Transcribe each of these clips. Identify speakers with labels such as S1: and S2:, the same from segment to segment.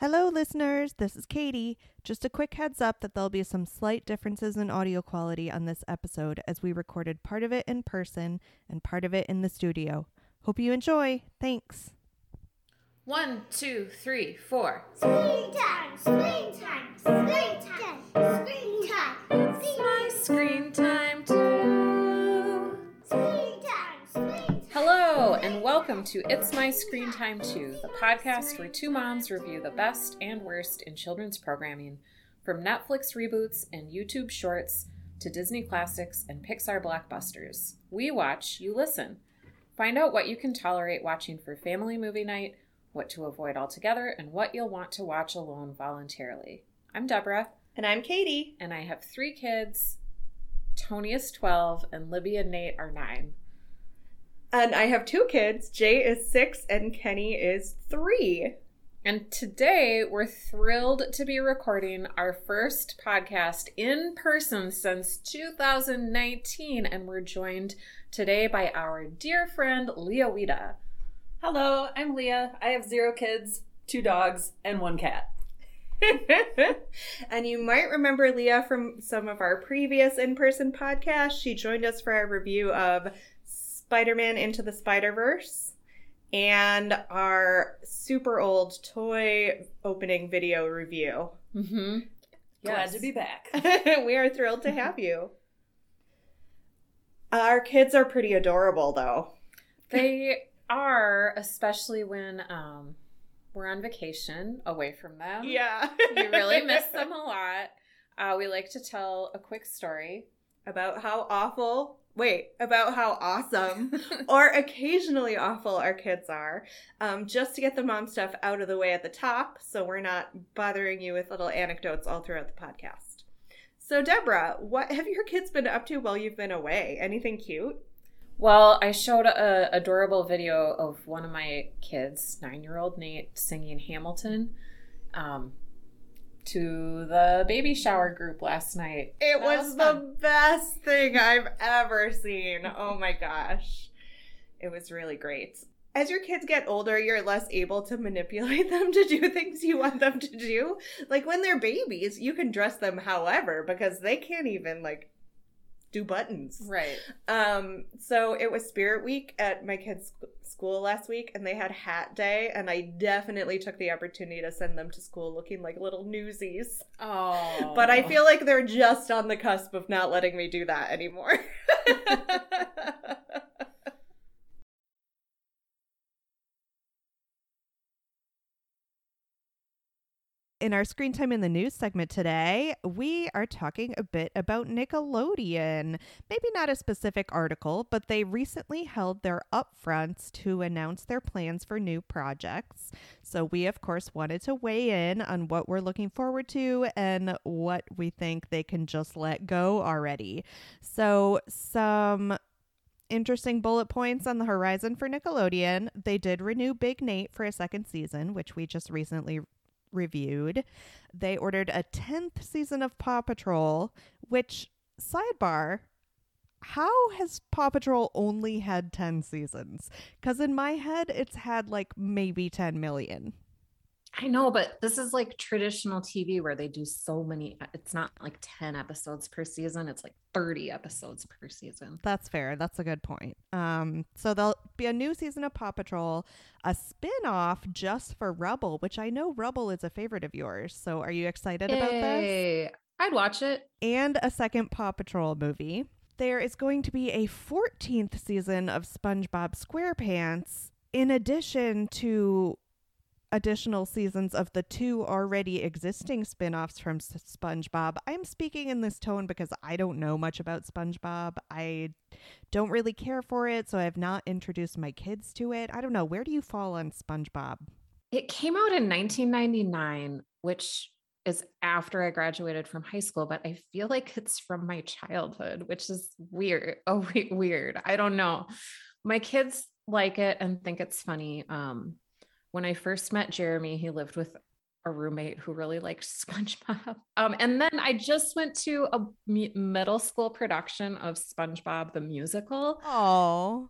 S1: Hello, listeners. This is Katie. Just a quick heads up that there'll be some slight differences in audio quality on this episode as we recorded part of it in person and part of it in the studio. Hope you enjoy. Thanks.
S2: One, two, three, four.
S3: Screen time, screen time, screen time, screen time,
S2: It's my screen time welcome to It's My Screen Time Too, the podcast where two moms review the best and worst in children's programming, from Netflix reboots and YouTube shorts to Disney classics and Pixar blockbusters. We watch, you listen. Find out what you can tolerate watching for family movie night, what to avoid altogether, and what you'll want to watch alone voluntarily. I'm Deborah.
S1: And I'm Katie.
S2: and I have three kids. Tony is 12, and Libby and Nate are nine.
S1: And I have two kids. Jay is six and Kenny is three.
S2: And today we're thrilled to be recording our first podcast in person since 2019, and we're joined today by our dear friend Leah Wida.
S4: Hello, I'm Leah. I have zero kids, two dogs, and one cat.
S1: and you might remember Leah from some of our previous in person podcasts. She joined us for our review of Spider Man Into the Spider Verse and our super old toy opening video review.
S2: Mm-hmm.
S4: Glad to be back.
S1: we are thrilled to have you. Our kids are pretty adorable, though.
S2: They are, especially when um, we're on vacation away from them.
S1: Yeah.
S2: you really miss them a lot. Uh, we like to tell a quick story.
S1: About how awful, wait, about how awesome or occasionally awful our kids are, um, just to get the mom stuff out of the way at the top so we're not bothering you with little anecdotes all throughout the podcast. So, Deborah, what have your kids been up to while you've been away? Anything cute?
S2: Well, I showed a adorable video of one of my kids, nine-year-old Nate, singing Hamilton um, to the baby shower group last night.
S1: It
S2: That
S1: was,
S2: was
S1: the best thing I've ever seen. Oh my gosh. It was really great. As your kids get older, you're less able to manipulate them to do things you want them to do. Like when they're babies, you can dress them however because they can't even like do buttons.
S2: Right.
S1: Um so it was Spirit Week at my kids' school last week and they had hat day and I definitely took the opportunity to send them to school looking like little newsies.
S2: Oh.
S1: But I feel like they're just on the cusp of not letting me do that anymore. In our screen time in the news segment today, we are talking a bit about Nickelodeon. Maybe not a specific article, but they recently held their upfronts to announce their plans for new projects. So, we, of course, wanted to weigh in on what we're looking forward to and what we think they can just let go already. So, some interesting bullet points on the horizon for Nickelodeon. They did renew Big Nate for a second season, which we just recently reviewed. They ordered a 10th season of Paw Patrol, which, sidebar, how has Paw Patrol only had 10 seasons? Because in my head, it's had like maybe 10 million.
S2: I know, but this is like traditional TV where they do so many. It's not like 10 episodes per season, it's like 30 episodes per season.
S1: That's fair. That's a good point. Um, so there'll be a new season of Paw Patrol, a spin-off just for Rubble, which I know Rubble is a favorite of yours. So are you excited about this?
S2: I'd watch it.
S1: and a second Paw Patrol movie. There is going to be a 14th season of SpongeBob SquarePants in addition to additional seasons of the two already existing spin-offs from S- SpongeBob. I'm speaking in this tone because I don't know much about SpongeBob. I don't really care for it, so I have not introduced my kids to it. I don't know, where do you fall on SpongeBob?
S2: It came out in 1999, which is after I graduated from high school, but I feel like it's from my childhood, which is weird. Oh, we- weird. I don't know. My kids like it and think it's funny. Um, when I first met Jeremy, he lived with a roommate who really liked SpongeBob. Um, and then I just went to a middle school production of SpongeBob the musical.
S1: Oh,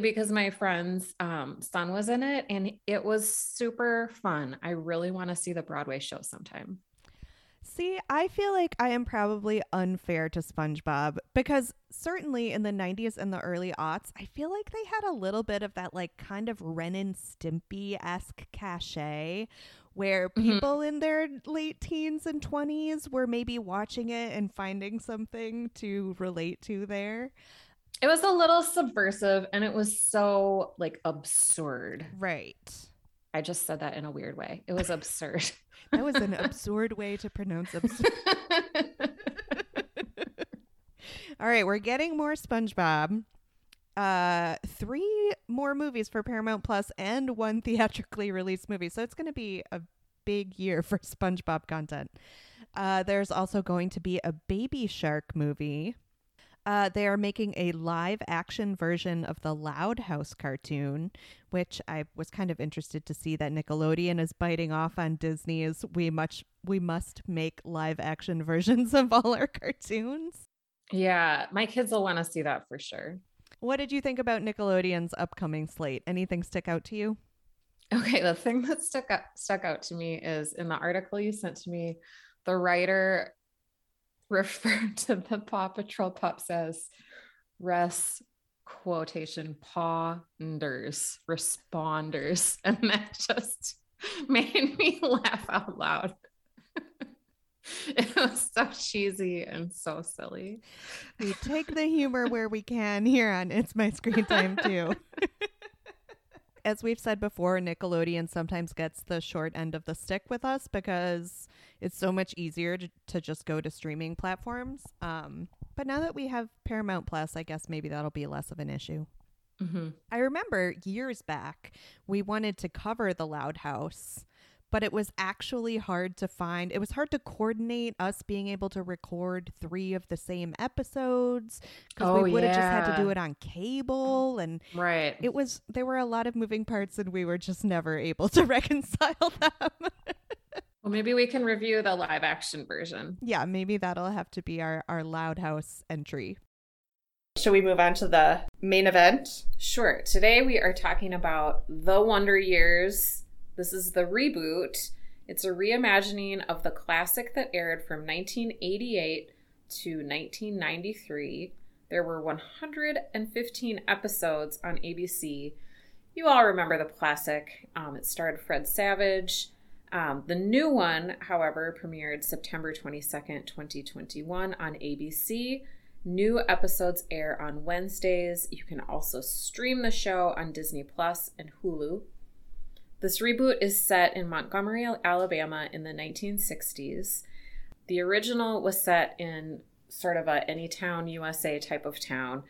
S2: because my friend's um, son was in it and it was super fun. I really want to see the Broadway show sometime.
S1: See, I feel like I am probably unfair to SpongeBob because certainly in the 90s and the early aughts, I feel like they had a little bit of that like kind of Ren and Stimpy esque cachet where
S2: Mhm.
S1: people in their late teens and 20s were maybe watching it and finding something to relate to there.
S2: It was a little subversive and it was so like absurd.
S1: Right.
S2: I just said that in a weird way. It was absurd.
S1: That was an absurd way to pronounce absurd. All right, we're getting more SpongeBob. Uh, three more movies for Paramount Plus and one theatrically released movie. So it's going to be a big year for SpongeBob content. Uh, there's also going to be a Baby Shark movie. Uh, they are making a live action version of the Loud House cartoon, which I was kind of interested to see that Nickelodeon is biting off on Disney's we much we must make live action versions of all our cartoons.
S2: yeah, my kids will want to see that for sure.
S1: What did you think about Nickelodeon's upcoming slate? Anything stick out to you?
S2: Okay, the thing that stuck out stuck out to me is in the article you sent to me, the writer referred to the Paw Patrol pups as res quotation pawnders, responders, and that just made me laugh out loud. it was so cheesy and so silly.
S1: We take the humor where we can here on It's My Screen Time too. As we've said before, Nickelodeon sometimes gets the short end of the stick with us because it's so much easier to, to just go to streaming platforms. Um, but now that we have Paramount Plus, I guess maybe that'll be less of an issue.
S2: Mm-hmm.
S1: I remember years back, we wanted to cover the Loud House, but it was actually hard to find. It was hard to coordinate us being able to record three of the same episodes because
S2: Oh,
S1: we would have just had to do it on cable. And
S2: Right.
S1: it was, there were a lot of moving parts, and we were just never able to reconcile them.
S2: Well, maybe we can review the live action version.
S1: yeah, maybe that'll have to be our, our Loud House entry.
S5: Shall we move on to the main event?
S2: Sure. Today we are talking about The Wonder Years. This is the reboot. It's a reimagining of the classic that aired from 1988 to 1993. There were 115 episodes on ABC. You all remember the classic. Um, it starred Fred Savage. Um, the new one, however, premiered September 22nd, 2021 on ABC. New episodes air on Wednesdays. You can also stream the show on Disney Plus and Hulu. This reboot is set in Montgomery, Alabama in the 1960s. The original was set in sort of a Anytown, USA type of town.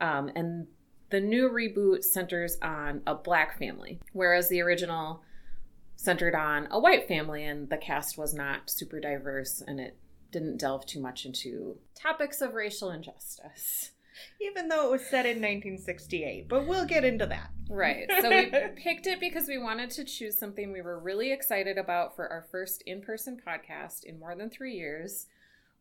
S2: Um, and the new reboot centers on a black family, whereas the original centered on a white family and the cast was not super diverse and it didn't delve too much into topics of racial injustice.
S5: Even though it was set in 1968, but we'll get into that.
S2: Right. So we picked it because we wanted to choose something we were really excited about for our first in person podcast in more than three years.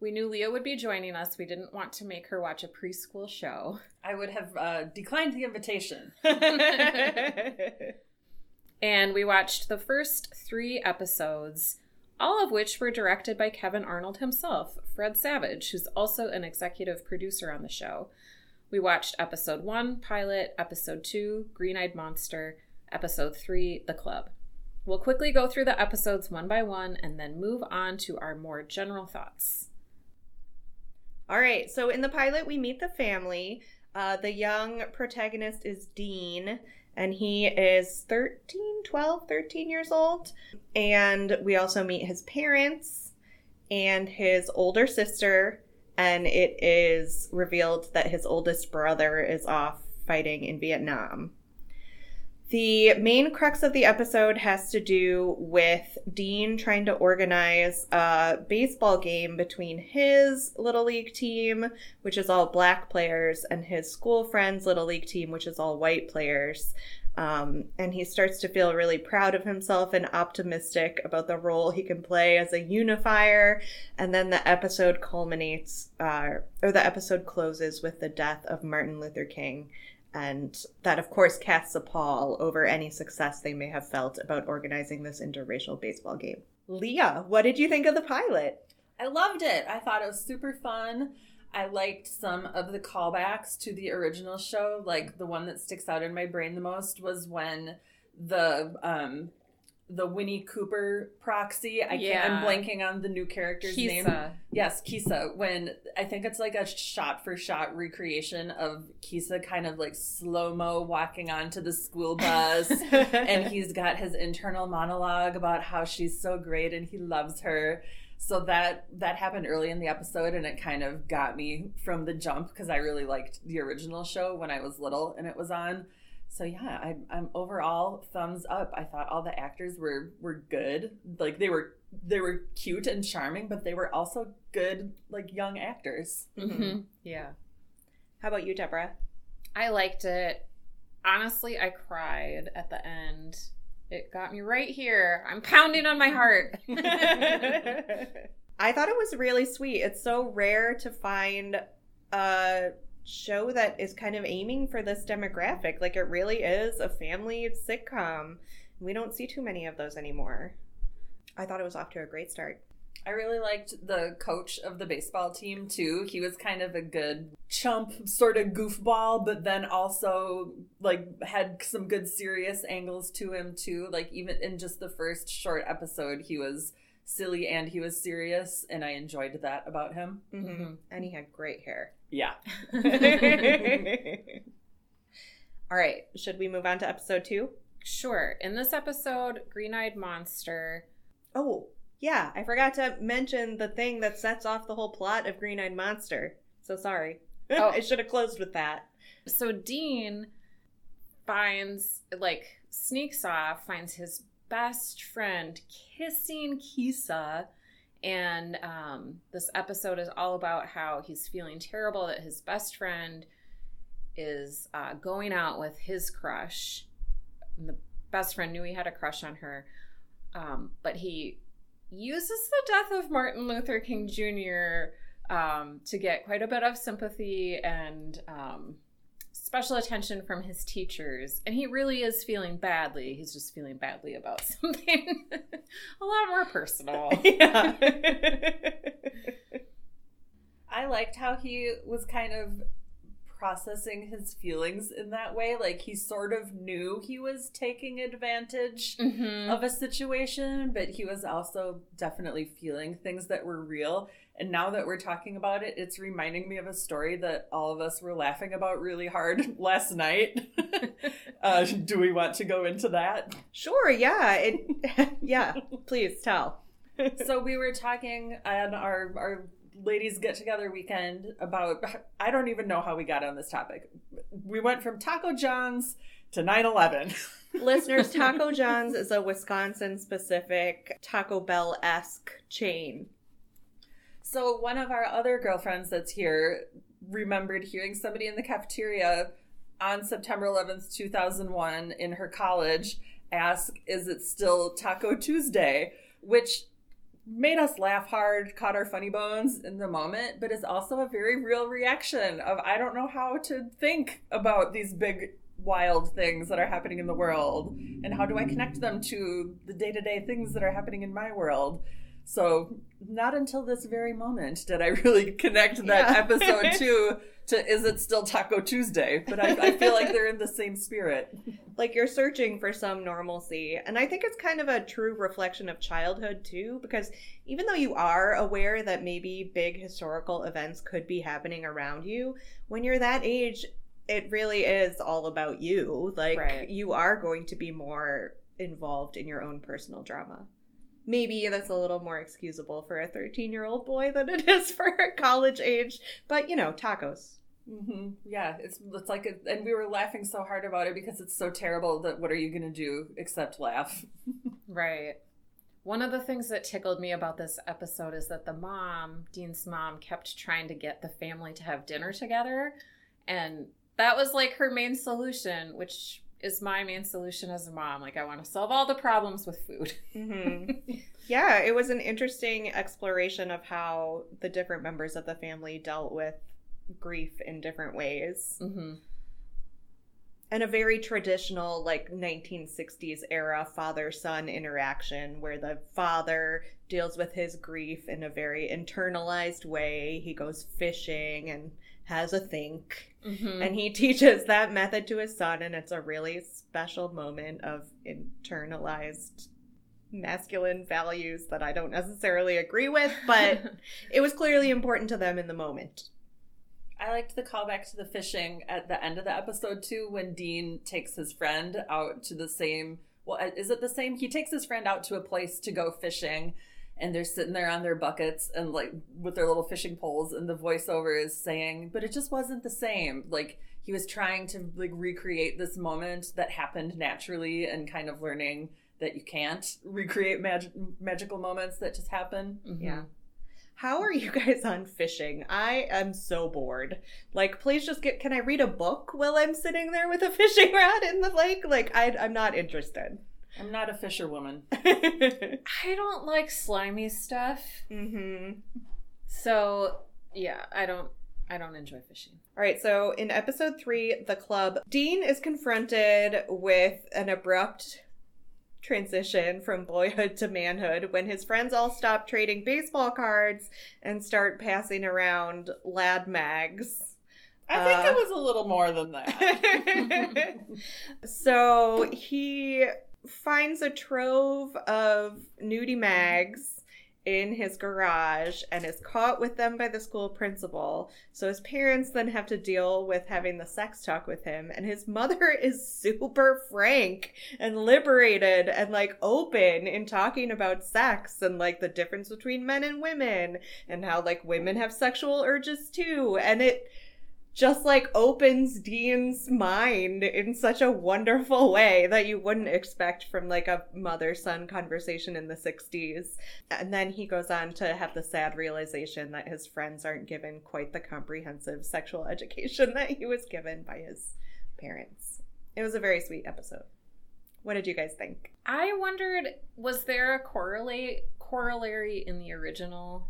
S2: We knew Leah would be joining us. We didn't want to make her watch a preschool show.
S4: I would have uh, declined the invitation.
S2: And we watched the first three episodes, all of which were directed by Kevin Arnold himself, Fred Savage, who's also an executive producer on the show. We watched episode one, pilot, episode two, Green Eyed Monster, episode three, The Club. We'll quickly go through the episodes one by one and then move on to our more general thoughts.
S5: All right, so in the pilot, we meet the family. Uh, the young protagonist is Dean, and he is 13, 12, 13 years old. And we also meet his parents and his older sister, and it is revealed that his oldest brother is off fighting in Vietnam. The main crux of the episode has to do with Dean trying to organize a baseball game between his Little League team, which is all black players, and his school friends' Little League team, which is all white players. Um, and he starts to feel really proud of himself and optimistic about the role he can play as a unifier. And then the episode culminates, uh, or the episode closes with the death of Martin Luther King
S1: And that, of course, casts a pall over any success they may have felt about organizing this interracial baseball game. Leah, what did you think of the pilot?
S4: I loved it. I thought it was super fun. I liked some of the callbacks to the original show. Like the one that sticks out in my brain the most was when the um the Winnie Cooper proxy. I can't I'm blanking on the new character's name. Yes, Keisa. When I think it's like a shot for shot recreation of Keisa kind of like slow mo walking onto the school bus. and he's got his internal monologue about how she's so great and he loves her. So that that happened early in the episode and it kind of got me from the jump because I really liked the original show when I was little and it was on. So yeah, I, I'm overall thumbs up. I thought all the actors were were good. Like they were they were cute and charming, but they were also good like young actors.
S2: hmm Yeah.
S1: How about you, Deborah?
S2: I liked it. Honestly, I cried at the end. It got me right here. I'm pounding on my heart.
S1: I thought it was really sweet. It's so rare to find a show that is kind of aiming for this demographic. Like it really is a family sitcom. We don't see too many of those anymore. I thought it was off to a great start.
S4: I really liked the coach of the baseball team too. He was kind of a good chump, sort of goofball, but then also like had some good serious angles to him too. Like even in just the first short episode, he was silly and he was serious, and I enjoyed that about him.
S1: Mm-hmm. And he had great hair.
S4: Yeah.
S1: All right, should we move on to episode two?
S2: Sure. In this episode, Green Eyed Monster.
S1: Oh, yeah, I forgot to mention the thing that sets off the whole plot of Green Eyed Monster. So sorry.
S2: Oh.
S1: I should have closed with that.
S2: So Dean finds, like, sneaks off, finds his best friend kissing Keisa. And um, this episode is all about how he's feeling terrible that his best friend is uh, going out with his crush. And the best friend knew he had a crush on her, um, but he uses the death of Martin Luther King Jr. Um, to get quite a bit of sympathy and um, special attention from his teachers. And he really is feeling badly. He's just feeling badly about something a lot more personal.
S1: yeah.
S4: I liked how he was kind of processing his feelings in that way. Like he sort of knew he was taking advantage
S2: Mhm.
S4: of a situation, but he was also definitely feeling things that were real. And now that we're talking about it, it's reminding me of a story that all of us were laughing about really hard last night. uh, do we want to go into that?
S1: sure, yeah. It yeah, please tell.
S4: so we were talking on our our ladies get together weekend about I don't even know how we got on this topic. We went from Taco John's to 9/11.
S1: Listeners, Taco John's is a Wisconsin specific Taco Bell esque chain.
S4: So one of our other girlfriends that's here remembered hearing somebody in the cafeteria on September 11th, 2001 in her college ask, "Is it still Taco Tuesday?" which made us laugh hard, caught our funny bones in the moment, but is also a very real reaction of I don't know how to think about these big wild things that are happening in the world and how do I connect them to the day-to-day things that are happening in my world. So not until this very moment did I really connect that
S1: Yeah.
S4: episode to to is it still Taco Tuesday? But I, I feel like they're in the same spirit.
S1: Like you're searching for some normalcy. And I think it's kind of a true reflection of childhood too, because even though you are aware that maybe big historical events could be happening around you, when you're that age, it really is all about you. Like
S2: Right.
S1: you are going to be more involved in your own personal drama. Maybe that's a little more excusable for a 13 year old boy than it is for a college age, but you know, tacos.
S4: hmm Yeah, it's it's like, a, and we were laughing so hard about it because it's so terrible that what are you gonna do except laugh?
S2: Right. One of the things that tickled me about this episode is that the mom, Dean's mom, kept trying to get the family to have dinner together. And that was like her main solution, which is my main solution as a mom. Like, I want to solve all the problems with food.
S1: hmm yeah, it was an interesting exploration of how the different members of the family dealt with grief in different ways.
S2: hmm
S1: and a very traditional like 1960s era father son interaction where the father deals with his grief in a very internalized way he goes fishing and has a think
S2: Mhm.
S1: and he teaches that method to his son and it's a really special moment of internalized masculine values that i don't necessarily agree with but it was clearly important to them in the moment
S4: I liked the callback to the fishing at the end of the episode too, when Dean takes his friend out to the same. Well, is it the same? He takes his friend out to a place to go fishing, and they're sitting there on their buckets and like with their little fishing poles, and the voiceover is saying, "But it just wasn't the same." Like he was trying to like recreate this moment that happened naturally, and kind of learning that you can't recreate mag- magical moments that just happen.
S2: Mhm.
S1: Yeah. How are you guys on fishing? I am so bored. Like, please just get. Can I read a book while I'm sitting there with a fishing rod in the lake? Like, I, I'm not interested.
S4: I'm not a fisherwoman.
S2: I don't like slimy stuff.
S1: hmm
S2: So, yeah, I don't I don't enjoy fishing.
S1: All right, so in episode three, the club, Dean is confronted with an abrupt transition from boyhood to manhood when his friends all stop trading baseball cards and start passing around lad mags.
S4: I think
S1: Uh,
S4: it was a little more than that.
S1: so he finds a trove of nudie mags in his garage and is caught with them by the school principal. So his parents then have to deal with having the sex talk with him. And his mother is super frank and liberated and like open in talking about sex and like the difference between men and women and how like women have sexual urges too. And it just like opens Dean's mind in such a wonderful way that you wouldn't expect from like a mother son conversation in the 60s. And then he goes on to have the sad realization that his friends aren't given quite the comprehensive sexual education that he was given by his parents. It was a very sweet episode. What did you guys think?
S2: I wondered was there a correlate corollary in the original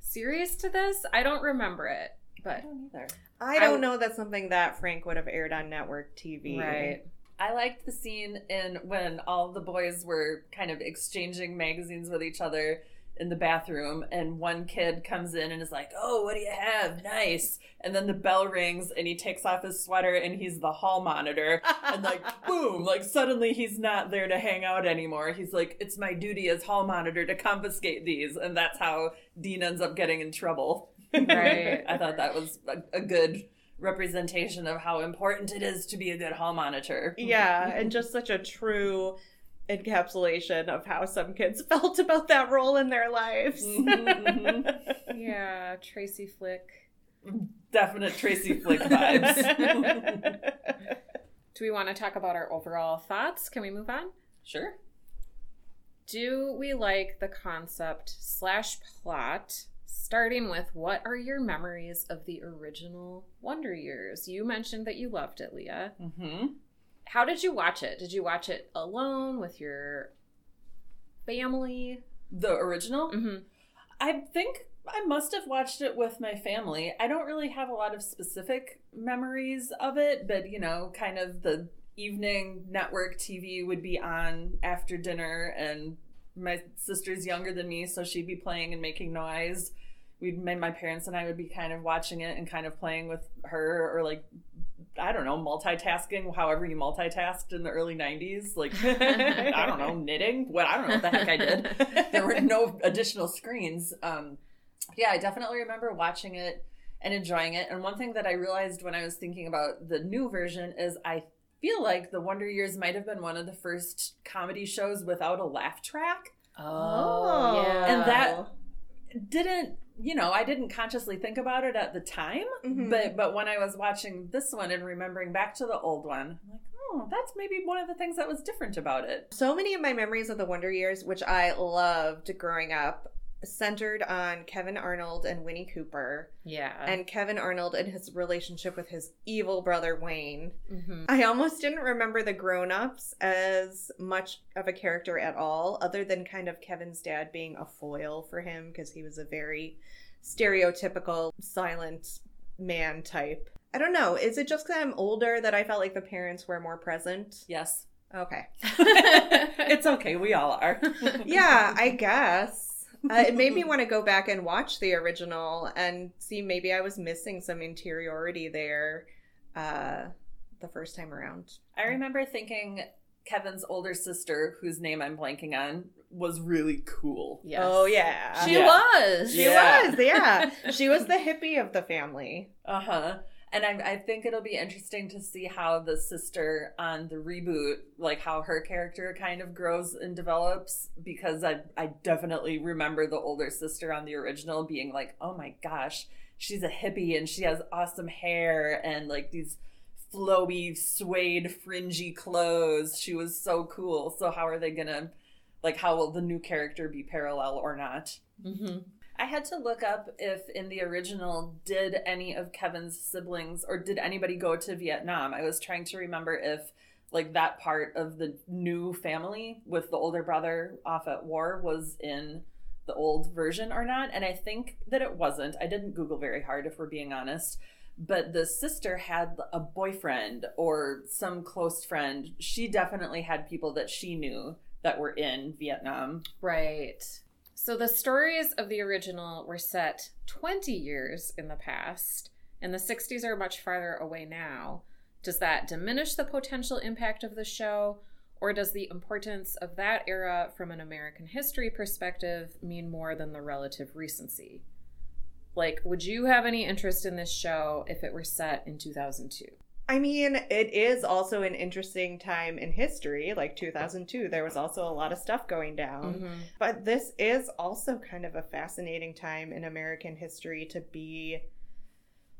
S2: series to this? I don't remember it, but I
S4: don't either.
S1: I don't
S2: I-
S1: know that's something that Frank would have aired on network TV.
S2: right.
S4: I liked the scene in when all the boys were kind of exchanging magazines with each other in the bathroom, and one kid comes in and is like, "Oh, what do you have? Nice!" And then the bell rings, and he takes off his sweater, and he's the hall monitor, and like, boom! Like suddenly he's not there to hang out anymore. He's like, "It's my duty as hall monitor to confiscate these," and that's how Dean ends up getting in trouble.
S2: Right.
S4: I thought that was a, a good representation of how important it is to be a good hall monitor.
S1: Yeah, and just such a true encapsulation of how some kids felt about that role in their lives.
S4: Mhm, mhm.
S2: Yeah, Tracy Flick.
S4: Definite Tracy Flick vibes.
S2: Do we want to talk about our overall thoughts? Can we move on?
S4: sure.
S2: Do we like the concept slash plot? Starting with what are your memories of the original Wonder Years? You mentioned that you loved it, Leah.
S4: hmm
S2: How did you watch it? Did you watch it alone with your family?
S4: The original?
S2: Mm-hmm.
S4: I think I must have watched it with my family. I don't really have a lot of specific memories of it, but you know, kind of the evening network TV would be on after dinner, and my sister's younger than me, so she'd be playing and making noise. We'd my, my parents and I would be kind of watching it and kind of playing with her, or like I don't know, multitasking. However you multitasked in the early '90s, like I don't know, knitting. What I don't know what the heck I did there were no additional screens. Um, yeah, I definitely remember watching it and enjoying it. And one thing that I realized when I was thinking about the new version is I feel like the Wonder Years might have been one of the first comedy shows without a laugh track.
S2: Oh, yeah.
S4: And that- Didn't you know? I didn't consciously think about it at the time,
S1: Mhm.
S4: but but when I was watching this one and remembering back to the old one, I'm like, oh, that's maybe one of the things that was different about it.
S1: So many of my memories of the Wonder Years, which I loved growing up, centered on Kevin Arnold and Winnie Cooper,
S2: yeah.
S1: and Kevin Arnold and his relationship with his evil brother Wayne.
S2: Mhm.
S1: I almost didn't remember the grown ups as much of a character at all, other than kind of Kevin's dad being a foil for him because he was a very stereotypical silent man type. I don't know. Is it just because I'm older that I felt like the parents were more present?
S4: Yes.
S1: Okay.
S4: it's okay. We all are.
S1: yeah, I guess. Uh, it made me want to go back and watch the original and see maybe I was missing some interiority there uh, the first time around.
S4: I remember thinking Kevin's older sister, whose name I'm blanking on, was really cool.
S2: Yes.
S1: Oh yeah,
S2: She
S4: Yeah.
S2: was.
S1: she
S4: Yeah.
S1: was. Yeah, she was the hippie of the family.
S4: Uh huh. And I, I think it'll be interesting to see how the sister on the reboot, like how her character kind of grows and develops, because I, I definitely remember the older sister on the original being like, oh my gosh, she's a hippie and she has awesome hair and like these flowy, suede, fringy clothes. She was so cool. So, how are they gonna, like, how will the new character be parallel or not?
S2: hmm
S4: I had to look up if in the original did any of Kevin's siblings or did anybody go to Vietnam. I was trying to remember if like that part of the new family with the older brother off at war was in the old version or not and I think that it wasn't. I didn't google very hard if we're being honest. But the sister had a boyfriend or some close friend. She definitely had people that she knew that were in Vietnam.
S2: Right. So the stories of the original were set 20 years in the past, and the 60s are much farther away now. Does that diminish the potential impact of the show, or does the importance of that era from an American history perspective mean more than the relative recency? Like, would you have any interest in this show if it were set in 2002?
S1: I mean, it is also an interesting time in history. Like 2002, there was also a lot of stuff going down. But this is also kind of a fascinating time in American history to be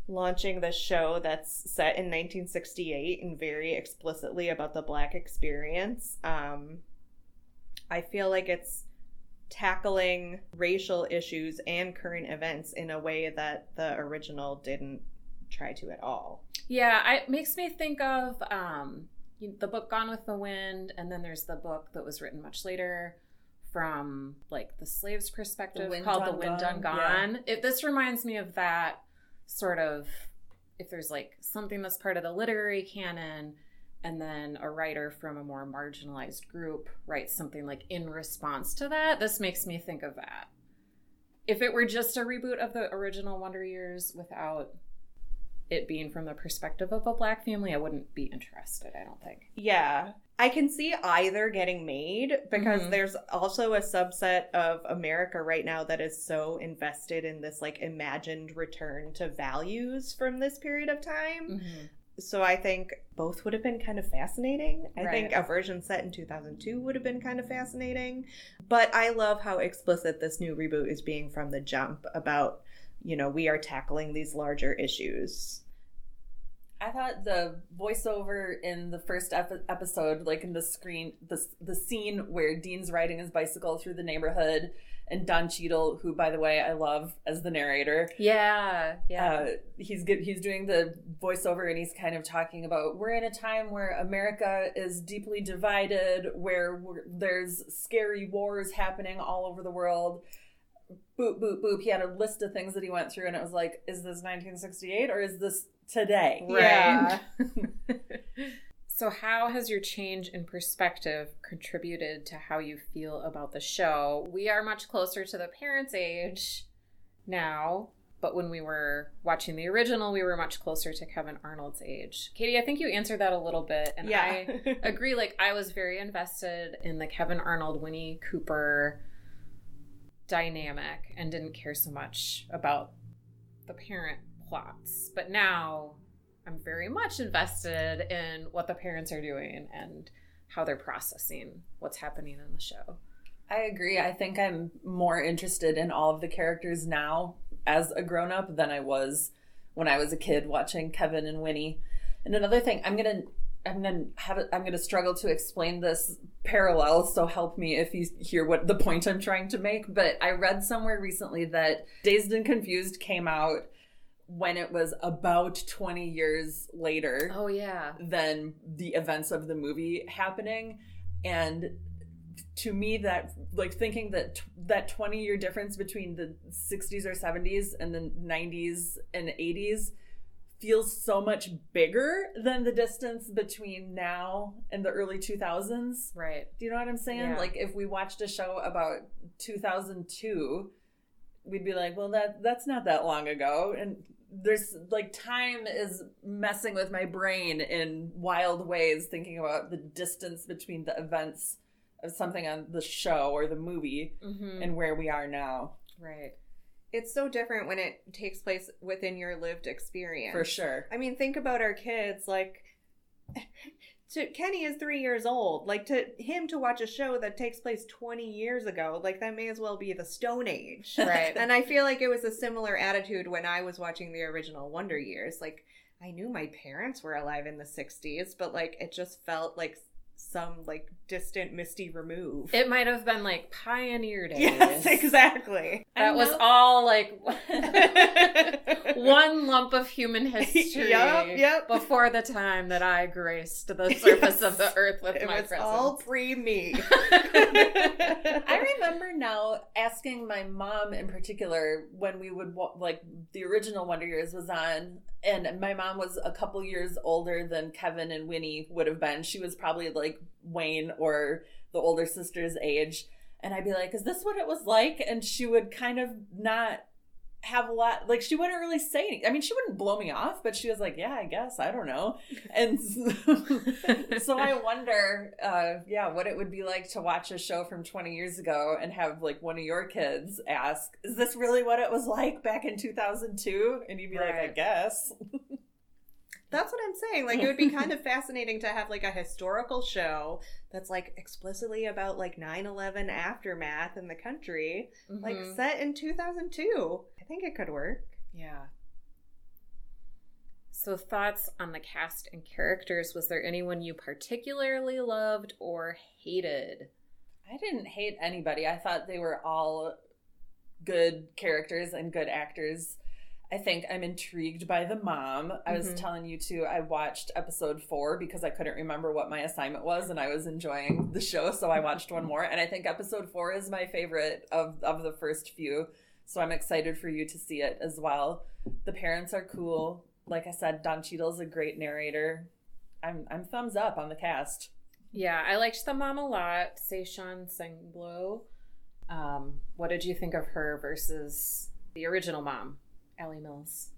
S1: launching this show that's set in 1968 and very explicitly about the Black experience. Um, I feel like it's tackling racial issues and current events in a way that the original didn't try to at all.
S2: Yeah, I, it makes me think of um, you- the book Gone with the Wind, and then there's the book that was written much later from like the slave's perspective
S4: Wind
S2: called
S4: Done
S2: The Wind Done
S4: Gone,
S2: Gone. It, this reminds me of that sort of if there's like something that's part of the literary canon and then a writer from a more marginalized group writes something like in response to that this makes me think of that if it were just a reboot of the original wonder years without it being from the perspective of a black family i wouldn't be interested i don't think
S1: Yeah. I can see either getting made because
S2: Mhm.
S1: there's also a subset of America right now that is so invested in this like imagined return to values from this period of time. So I think both would have been kind of fascinating. I think a version set in 2002 would have been kind of fascinating. But I love how explicit this new reboot is being from the jump about, you know, we are tackling these larger issues.
S4: I thought the voiceover in the first ep- episode, like in the screen, the the scene where Dean's riding his bicycle through the neighborhood, and Don Cheadle, who by the way I love as the narrator,
S2: yeah yeah
S4: uh, he's get, he's doing the voiceover and he's kind of talking about we're in a time where America is deeply divided, where we're, there's scary wars happening all over the world. Boop boop boop. He had a list of things that he went through, and it was like, is this 1968 or is this today?
S1: Yeah.
S2: So, how has your change in perspective contributed to how you feel about the show? We are much closer to the parents' age now, but when we were watching the original, we were much closer to Kevin Arnold's age. Katie, I think you answered that a little bit, and I agree. Like, I was very invested in the Kevin Arnold, Winnie Cooper dynamic and didn't care so much about the parent plots. But now I'm very much invested in what the parents are doing and how they're processing what's happening in the show.
S4: I agree. I think I'm more interested in all of the characters now as a grown up than I was when I was a kid watching Kevin and Winnie. And another thing, I'm gonna I'm gonna have I'm gonna struggle to explain this parallel. So help me if you hear what the point I'm trying to make. But I read somewhere recently that Dazed and Confused came out when it was about 20 years later
S2: Oh yeah.
S4: than the events of the movie happening and to me that like thinking that that 20 year difference between the 60s or 70s and the 90s and 80s feels so much bigger than the distance between now and the early 2000s.
S2: Right.
S4: Do you know what I'm saying?
S2: Yeah.
S4: Like if we watched a show about 2002, we'd be like, "Well, that that's not that long ago." And there's like time is messing with my brain in wild ways thinking about the distance between the events of something on the show or the movie
S2: Mm-hmm.
S4: and where we are now.
S2: right.
S1: It's so different when it takes place within your lived experience.
S4: For sure.
S1: I mean, think about our kids. Like, to Kenny is three years old. Like to him to watch a show that takes place twenty years ago, like that may as well be the Stone Age.
S2: Right.
S1: and I feel like it was a similar attitude when I was watching the original Wonder Years. Like, I knew my parents were alive in the '60s, but like it just felt like some like distant, misty remove.
S2: It might have been like pioneer days.
S1: yes, exactly.
S2: That was all like one lump of human history
S1: Yep, yep.
S2: before the time that I graced the surface of the earth with
S1: it
S2: my
S1: was
S2: presence.
S1: all pre me.
S4: I remember now asking my mom in particular when we would like the original Wonder Years was on, and my mom was a couple years older than Kevin and Winnie would have been. She was probably like Wayne or the older sister's age, and I'd be like, "Is this what it was like?" And she would kind of not have a lot like she wouldn't really say anything. I mean, she wouldn't blow me off, but she was like, "Yeah, I guess I don't know." And so, so I wonder, uh, yeah, what it would be like to watch a show from 20 years ago and have like one of your kids ask, "Is this really what it was like back in 2002?" And you'd be like, "I guess."
S1: That's what I'm saying. Like, it would be kind of fascinating to have like a historical show that's like explicitly about like 9 11 aftermath in the country, like
S2: Mhm.
S1: set in 2002. I think it could work.
S2: Yeah. So, thoughts on the cast and characters? Was there anyone you particularly loved or hated?
S4: I didn't hate anybody. I thought they were all good characters and good actors. I think I'm intrigued by the mom. I was
S2: Mhm.
S4: telling you too, I watched episode four because I couldn't remember what my assignment was and I was enjoying the show, so I watched one more. And I think episode four is my favorite of, of the first few. So I'm excited for you to see it as well. The parents are cool. Like I said, Don Cheadle's a great narrator. I'm I'm thumbs up on the cast.
S2: Yeah, I liked the mom a lot, Saycon Sengbloh. Um, what did you think of her versus the original mom, Alley Mills?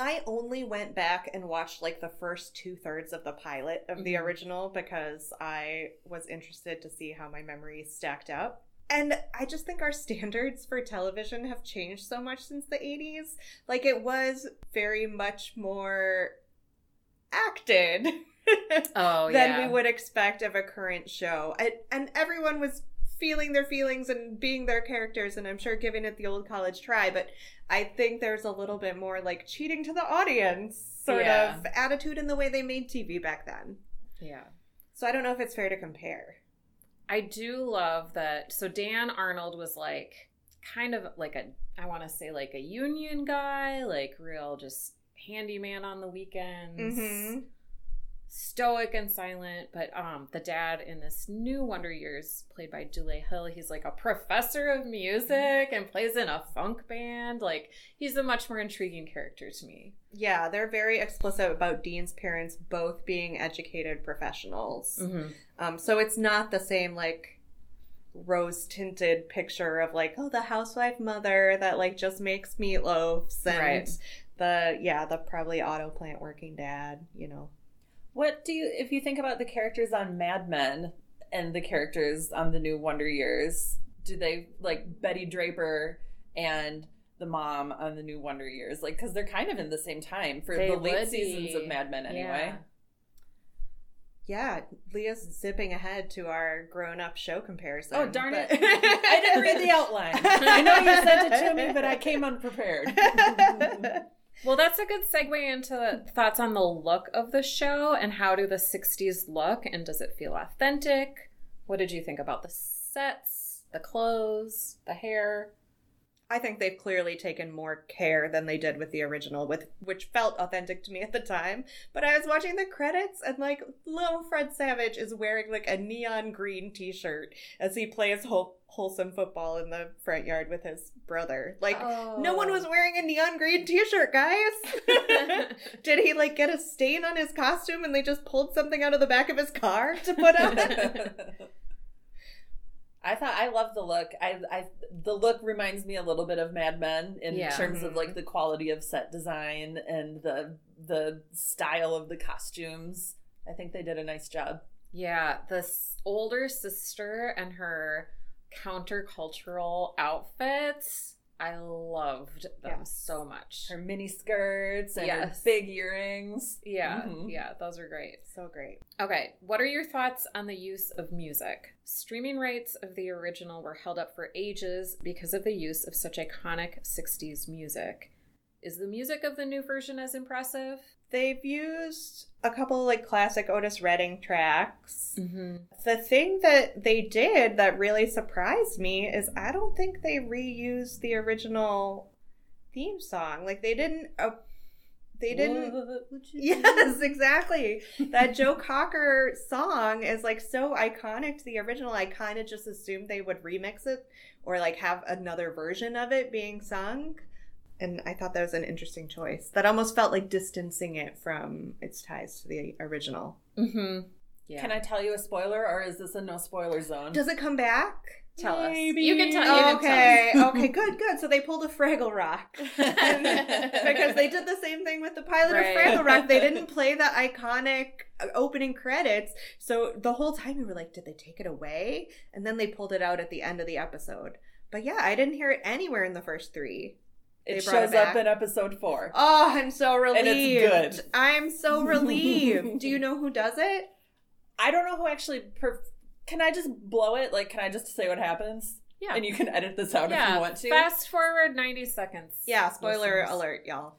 S1: I only went back and watched like the first two thirds of the pilot of the
S2: Mhm.
S1: original because I was interested to see how my memory stacked up. And I just think our standards for television have changed so much since the 80s. Like, it was very much more acted
S2: Oh,
S1: than
S2: yeah.
S1: we would expect of a current show. And, and everyone was feeling their feelings and being their characters, and I'm sure giving it the old college try, but I think there's a little bit more like cheating to the audience sort
S2: Yeah.
S1: of attitude in the way they made TV back then.
S2: Yeah.
S1: So I don't know if it's fair to compare.
S2: I do love that. So Dan Arnold was like kind of like a I want to say like a union guy, like real just handyman on the weekends.
S1: Mm-hmm.
S2: Stoic and silent, but um the dad in this new Wonder Years played by Dule Hill, he's like a professor of music and plays in a funk band. Like he's a much more intriguing character to me.
S1: Yeah, they're very explicit about Dean's parents both being educated professionals.
S2: Mm-hmm.
S1: Um, so it's not the same like rose tinted picture of like, oh, the housewife mother that like just makes meatloafs and
S2: Right.
S1: the yeah, the probably auto plant working dad, you know.
S4: What do you, if you think about the characters on Mad Men and the characters on the new Wonder Years, do they like Betty Draper and the mom on the new Wonder Years? Like, because they're kind of in the same time for
S2: They
S4: the late
S2: would
S4: seasons of Mad Men, anyway.
S1: Yeah, Leah's zipping ahead to our grown up show comparison.
S4: Oh, darn
S1: but-
S4: it. I didn't read the outline. I know you sent it to me, but I came unprepared.
S2: Well, that's a good segue into thoughts on the look of the show and how do the 60s look and does it feel authentic? What did you think about the sets, the clothes, the hair?
S1: I think they've clearly taken more care than they did with the original, with which felt authentic to me at the time. But I was watching the credits and like little Fred Savage is wearing like a neon green t-shirt as he plays Hulk wholesome football in the front yard with his brother. Like
S2: Oh.
S1: no one was oh. wearing a neon green t-shirt, guys. Did he like get a stain on his costume and they just pulled something out of the back of his car to put on?
S4: I thought I love the look. I, I the look reminds me a little bit of Mad Men in
S2: Yeah.
S4: terms of like mm-hmm. the quality of set design and the the style of the costumes. I think they did a nice job.
S2: Yeah, the s- older sister and her countercultural outfits. I loved them
S1: Yes.
S2: so much.
S4: Her mini skirts and
S2: Yes.
S4: her big earrings.
S2: Yeah,
S4: Mhm.
S2: yeah, those are great.
S1: so great.
S2: Okay, what are your thoughts on the use of music? Streaming rights of the original were held up for ages because of the use of such iconic 60s music. Is the music of the new version as impressive?
S1: They've used a couple like classic Otis Redding tracks.
S2: Mm-hmm.
S1: The thing that they did that really surprised me is I don't think they reused the original theme song. Like they didn't. Uh, they didn't.
S4: What would you
S1: Yes, exactly. That Joe Cocker song is like so iconic to the original. I kind of just assumed they would remix it or like have another version of it being sung. And I thought that was an interesting choice. That almost felt like distancing it from its ties to the original.
S2: Mm-hmm. Yeah.
S4: Can I tell you a spoiler, or is this a no spoiler zone?
S1: Does it come back?
S2: tell us? You can tell. You can
S1: okay,
S2: tell
S1: okay, good, good. So they pulled a Fraggle Rock because they did the same thing with the pilot
S2: Right.
S1: of Fraggle Rock. They didn't play the iconic uh, opening credits, so the whole time we were like, "Did they take it away?" And then they pulled it out at the end of the episode. But yeah, I didn't hear it anywhere in the first three.
S4: It
S1: brought it
S4: shows up in episode four.
S1: Oh, I'm so relieved.
S4: And it's good.
S1: I'm so relieved. Do you know who does it?
S4: I don't know who actually. Perf- can I just blow it? Like, can I just say what happens?
S2: Yeah.
S4: And you can edit this out if you want to.
S2: Fast forward 90 seconds.
S1: Yeah, spoiler
S2: listeners.
S1: alert, y'all.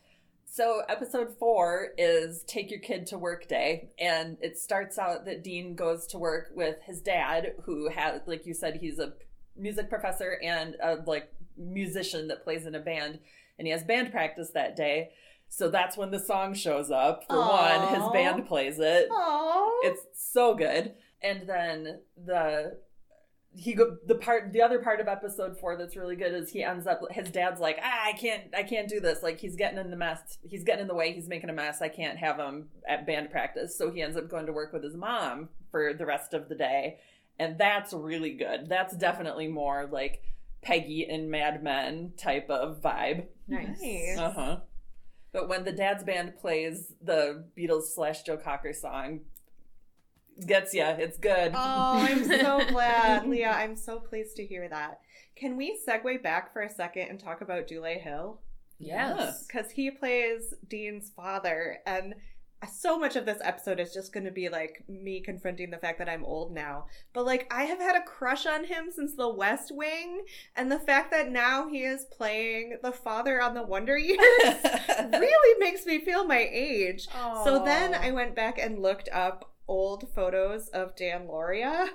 S4: So, episode four is Take Your Kid to Work Day. And it starts out that Dean goes to work with his dad, who has, like you said, he's a music professor and a like musician that plays in a band. And he has band practice that day. So that's when the song shows up. For one, his band plays it.
S1: Oh,
S4: It's so good. And then the he go the part the other part of episode four that's really good is he ends up his dad's like ah, I can't I can't do this like he's getting in the mess he's getting in the way he's making a mess I can't have him at band practice so he ends up going to work with his mom for the rest of the day and that's really good that's definitely more like Peggy and Mad Men type of vibe
S2: Nice.
S1: Nice.
S4: uh huh. But when the dad's band plays the Beatles slash Joe Cocker song, gets ya. It's good.
S1: Oh, I'm so glad, Leah. I'm so pleased to hear that. Can we segue back for a second and talk about Dule Hill?
S2: Yes.
S1: Because he plays Dean's father, and so much of this episode is just going to be like me confronting the fact that I'm old now. But like, I have had a crush on him since The West Wing, and the fact that now he is playing the father on the Wonder Years really makes me feel my age. So then I went back and looked up old photos of Dan Lauria,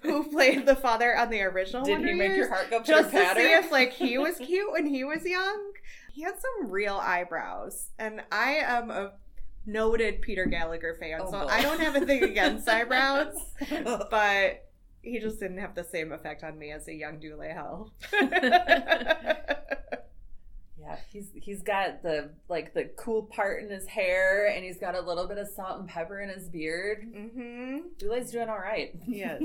S1: who played the father on the original.
S4: Did
S1: Wonder
S4: he make
S1: Years,
S4: your heart go
S1: just to see if like he was cute when he was young? He had some real eyebrows, and I am a noted Peter Gallagher fan,
S4: Oh,
S1: so
S4: boy.
S1: I don't have a thing against eyebrows, but. He just didn't have the same effect on me as a young Dule Hill.
S4: Yeah, he's he's got the like the cool part in his hair, and he's got a little bit of salt and pepper in his beard.
S1: mm-hmm.
S4: Dule's doing all right.
S1: Yes.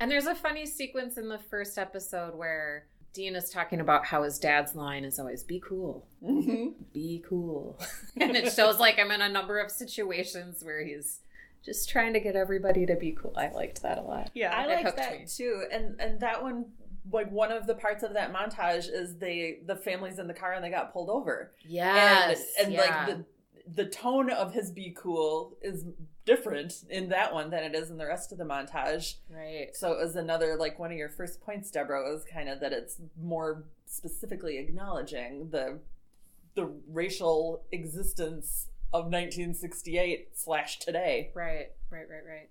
S2: And there's a funny sequence in the first episode where Dean is talking about how his dad's line is always "Be cool,
S4: Mhm.
S2: be cool," and it shows like I'm in a number of situations where he's just trying to get everybody to be cool. I liked that a lot.
S1: Yeah.
S4: I
S2: It
S4: like that
S2: me.
S4: too, and and that one like one of the parts of that montage is they the family's in the car and they got pulled over.
S2: Yes,
S4: and, and
S2: yeah.
S4: like the the tone of his be cool is different in that one than it is in the rest of the montage
S2: right.
S4: so it was another like one of your first points deborah was kind of that it's more specifically acknowledging the the racial existence of 1968 slash today
S2: Right, right, right, right.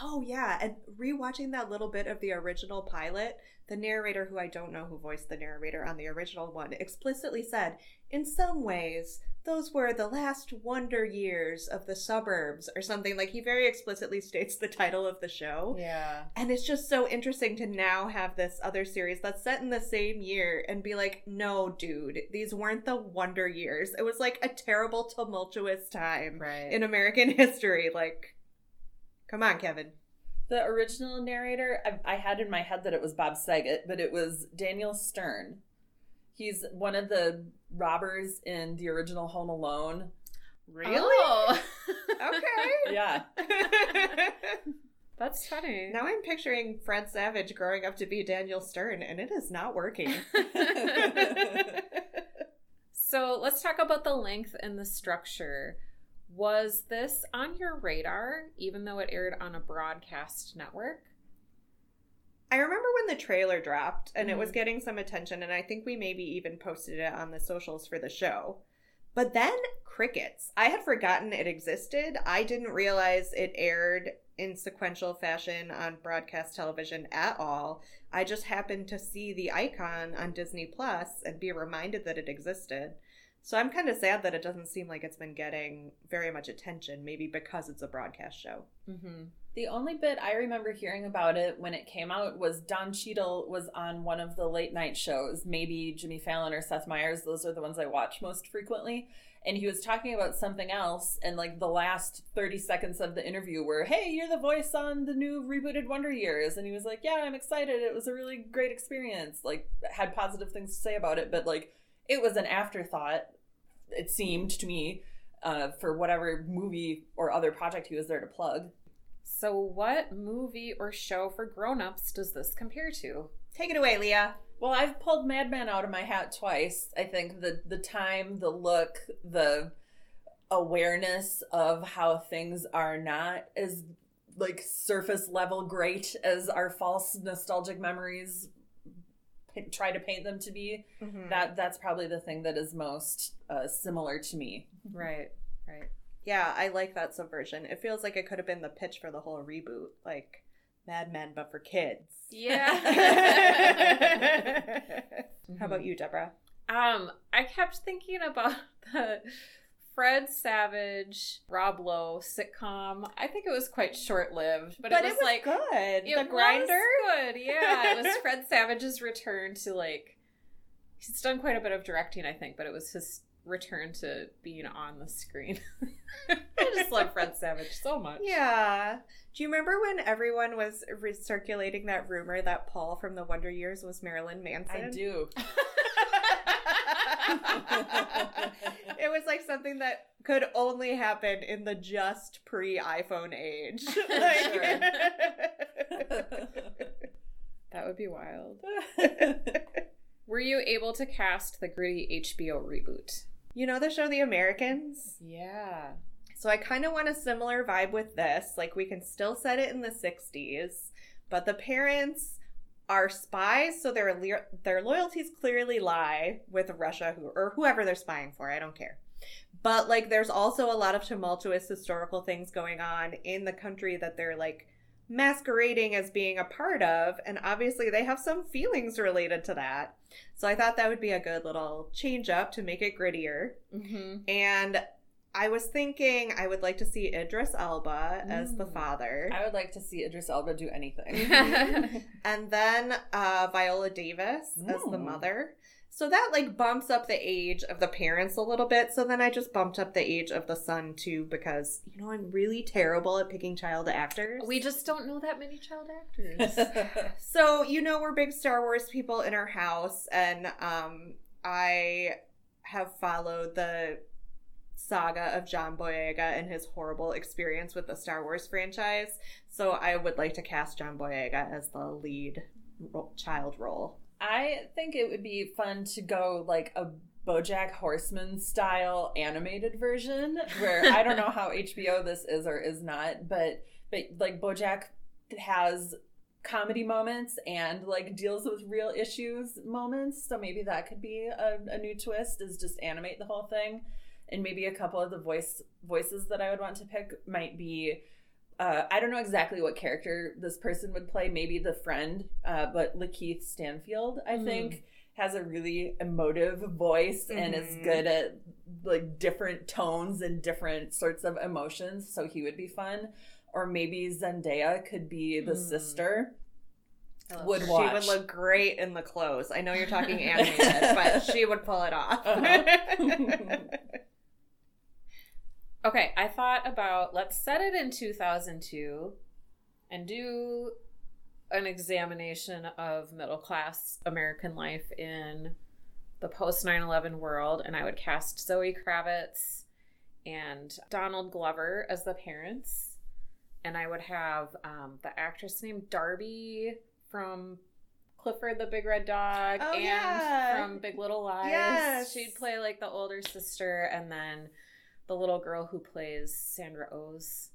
S1: Oh yeah, and rewatching that little bit of the original pilot, the narrator, who I don't know who voiced the narrator on the original one, explicitly said, "In some ways, those were the last wonder years of the suburbs," or something. Like he very explicitly states the title of the show.
S4: Yeah.
S1: And it's just so interesting to now have this other series that's set in the same year and be like, no, dude, these weren't the wonder years. It was like a terrible, tumultuous time
S2: Right.
S1: in American history. Like, come on, Kevin.
S4: The original narrator, I, I had in my head that it was Bob Saget, but it was Daniel Stern. He's one of the robbers in the original Home Alone.
S2: Oh,
S1: Okay.
S4: Yeah.
S2: that's funny.
S1: now I'm picturing Fred Savage growing up to be Daniel Stern, and it is not working.
S2: So let's talk about the length and the structure. Was this on your radar, even though it aired on a broadcast network?
S1: I remember when the trailer dropped and it was
S2: Mhm.
S1: getting some attention, and I think we maybe even posted it on the socials for the show. But then crickets. I had forgotten it existed. I didn't realize it aired in sequential fashion on broadcast television at all. I just happened to see the icon on Disney Plus and be reminded that it existed. So I'm kind of sad that it doesn't seem like it's been getting very much attention, maybe because it's a broadcast show.
S2: Mm-hmm.
S4: The only bit I remember hearing about it when it came out was Don Cheadle was on one of the late night shows, maybe Jimmy Fallon or Seth Meyers. Those are the ones I watch most frequently. And he was talking about something else, and like the last 30 seconds of the interview were, Hey, you're the voice on the new rebooted Wonder Years. And he was like, Yeah, I'm excited. It was a really great experience. Like, had positive things to say about it, but like, it was an afterthought, it seemed to me, uh, for whatever movie or other project he was there to plug.
S2: So, what movie or show for grown-ups does this compare to?
S1: Take it away, Leah.
S4: Well, I've pulled Mad Men out of my hat twice. I think the the time, the look, the awareness of how things are not as like surface level great as our false nostalgic memories try to paint them to be.
S1: Mm-hmm.
S4: That that's probably the thing that is most uh, similar to me.
S2: Right, right.
S1: Yeah, I like that subversion. It feels like it could have been the pitch for the whole reboot, like Mad Men, but for kids. Yeah. How about you, Deborah?
S2: Um, I kept thinking about the Fred Savage, Rob Lowe sitcom. I think it was quite short lived, but, it was, like
S1: good.
S2: It
S1: the
S2: was
S1: grinder.
S2: good. Yeah, it was Fred Savage's return to like. He's done quite a bit of directing, I think, but it was his return to being on the screen. I just love Fred Savage so much.
S1: Yeah. Do you remember when everyone was recirculating that rumor that Paul from the Wonder Years was Marilyn Manson?
S4: I do.
S1: it was like something that could only happen in the just pre iPhone age. Like-
S2: That would be wild. Were you able to cast the gritty HBO reboot?
S1: you know the show The Americans?
S2: Yeah.
S1: So I kind of want a similar vibe with this. Like we can still set it in the 60s, but the parents are spies, so their le- their loyalties clearly lie with Russia who or whoever they're spying for. I don't care. But like there's also a lot of tumultuous historical things going on in the country that they're like masquerading as being a part of and obviously they have some feelings related to that. So I thought that would be a good little change up to make it grittier.
S2: Mm-hmm.
S1: And I was thinking I would like to see Idris Elba as the
S2: Mm.
S1: father.
S4: I would like to see Idris Elba do anything.
S1: and then uh, Viola Davis as the
S4: Mm.
S1: mother. So that like bumps up the age of the parents a little bit. So then I just bumped up the age of the son too because you know I'm really terrible at picking child actors.
S2: we just don't know that many child actors.
S1: So, you know, we're big Star Wars people in our house, and um, I have followed the saga of John Boyega and his horrible experience with the Star Wars franchise. So, I would like to cast John Boyega as the lead ro- child role.
S4: I think it would be fun to go like a Bojack Horseman style animated version where I don't know how HBO this is or is not, but but like Bojack has comedy moments and like deals with real issues moments. So maybe that could be a, a new twist is just animate the whole thing. And maybe a couple of the voice voices that I would want to pick might be uh, I don't know exactly what character this person would play. Maybe the friend, uh, but Lakeith Stanfield, I
S2: Mhm.
S4: think, has a really emotive voice and is
S1: Mhm.
S4: good at like different tones and different sorts of emotions. So he would be fun. Or maybe Zendaya could be the
S2: Mm.
S4: sister. Would
S1: She
S4: watch.
S1: would look great in the clothes. I know you're talking animated, but she would pull it off.
S4: Uh-huh.
S2: Okay, I thought about let's set it in 2002 and do an examination of middle class American life in the post 9 11 world. And I would cast Zoe Kravitz and Donald Glover as the parents. And I would have um, the actress named Darby from Clifford the Big Red Dog
S1: Oh,
S2: and
S1: yeah.
S2: from Big Little Lies.
S1: Yes.
S2: She'd play like the older sister, and then the little girl who plays Sandra Oh's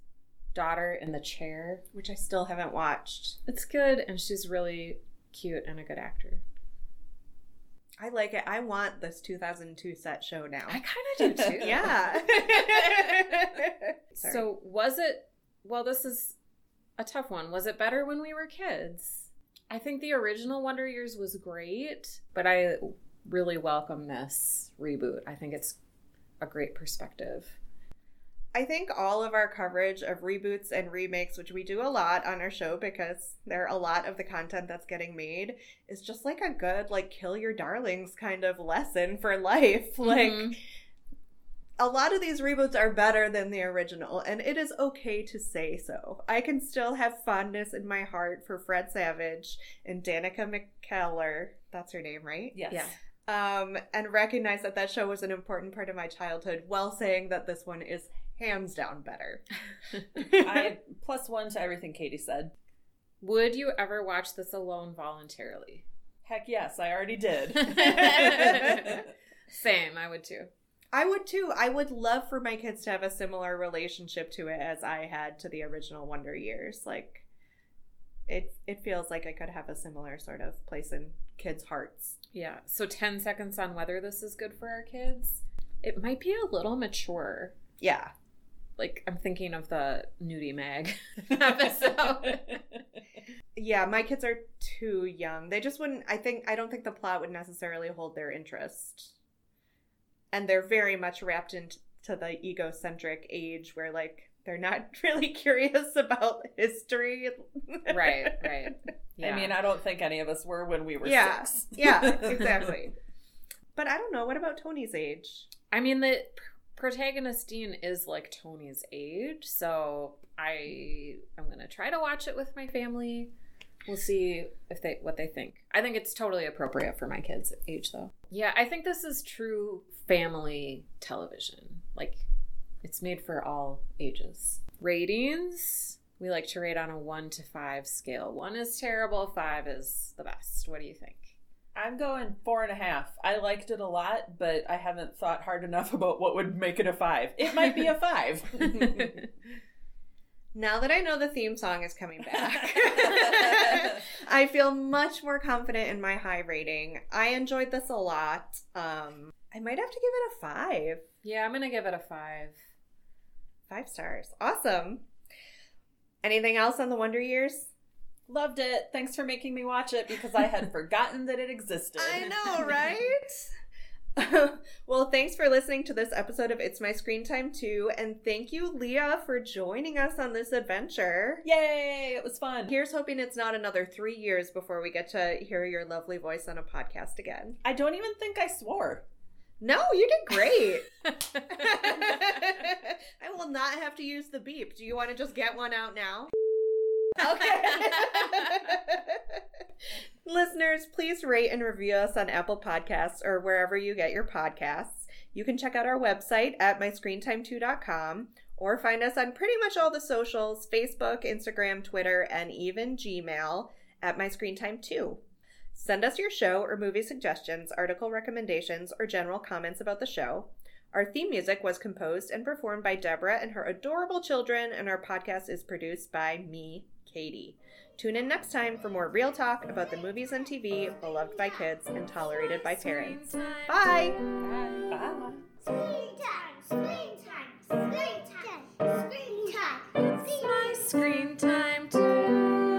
S2: daughter in the chair.
S1: Which I still haven't watched.
S2: It's good, and she's really cute and a good actor.
S1: I like it. I want this 2002 set show now.
S2: I kind of do too.
S1: yeah.
S2: So was it? Well, this is a tough one. Was it better when we were kids? I think the original Wonder Years was great, but I really welcome this reboot. I think it's a great perspective.
S1: I think all of our coverage of reboots and remakes, which we do a lot on our show because there are a lot of the content that's getting made, is just like a good, like, kill your darlings kind of lesson for life. Like,
S2: Mhm.
S1: a lot of these reboots are better than the original, and it is okay to say so. I can still have fondness in my heart for Fred Savage and Danica McKellar. That's her name, right?
S4: yes.
S2: Yeah.
S1: Um, and recognize that that show was an important part of my childhood while saying that this one is hands down better.
S4: I plus one to everything Katie said.
S2: Would you ever watch this alone voluntarily?
S4: Heck yes, I already did.
S2: Same, I would too.
S1: I would too. I would love for my kids to have a similar relationship to it as I had to the original Wonder Years. Like it it feels like I could have a similar sort of place in kids' hearts.
S2: Yeah. So 10 seconds on whether this is good for our kids. It might be a little mature.
S1: Yeah.
S2: Like, I'm thinking of the Nudie Mag episode.
S1: Yeah, my kids are too young. They just wouldn't I think I don't think the plot would necessarily hold their interest. And they're very much wrapped into the egocentric age where like they're not really curious about history.
S2: right, right. Yeah.
S4: I mean, I don't think any of us were when we were
S1: Yeah.
S4: six.
S1: yeah, exactly. But I don't know. What about Tony's age?
S2: I mean, the pr- protagonist Dean is like Tony's age, so I I'm gonna try to watch it with my family. We'll see if they what they think. I think it's totally appropriate for my kids' age, though. Yeah, I think this is true family television. Like, it's made for all ages. Ratings. We like to rate on a one to five scale. One is terrible, five is the best. What do you think?
S4: I'm going four and a half. I liked it a lot, but I haven't thought hard enough about what would make it a five. It might be a five.
S1: Now that I know the theme song is coming back, I feel much more confident in my high rating. I enjoyed this a lot. Um, I might have to give it a five.
S2: yeah, I'm gonna give it a five.
S1: Five stars. Awesome. Anything else on the Wonder Years?
S4: Loved it. Thanks for making me watch it because I had forgotten that it existed.
S1: I know, right? well, thanks for listening to this episode of It's My Screen Time too, and thank you, Leah, for joining us on this adventure.
S4: Yay! It was fun.
S1: Here's hoping it's not another three years before we get to hear your lovely voice on a podcast again.
S4: I don't even think I swore.
S1: No, you did great. I will not have to use the beep. Do you want to just get one out now? Okay. Listeners, please rate and review us on Apple Podcasts or wherever you get your podcasts. You can check out our website at myscreentime2.com or find us on pretty much all the socials Facebook, Instagram, Twitter, and even Gmail at myscreentime2. Send us your show or movie suggestions, article recommendations, or general comments about the show. Our theme music was composed and performed by Deborah and her adorable children, and our podcast is produced by me, Katie. Tune in next time for more real talk about the movies and TV beloved by kids and tolerated by parents. Bye!
S4: Screen time,
S3: screen time, screen time, screen time. Screen time.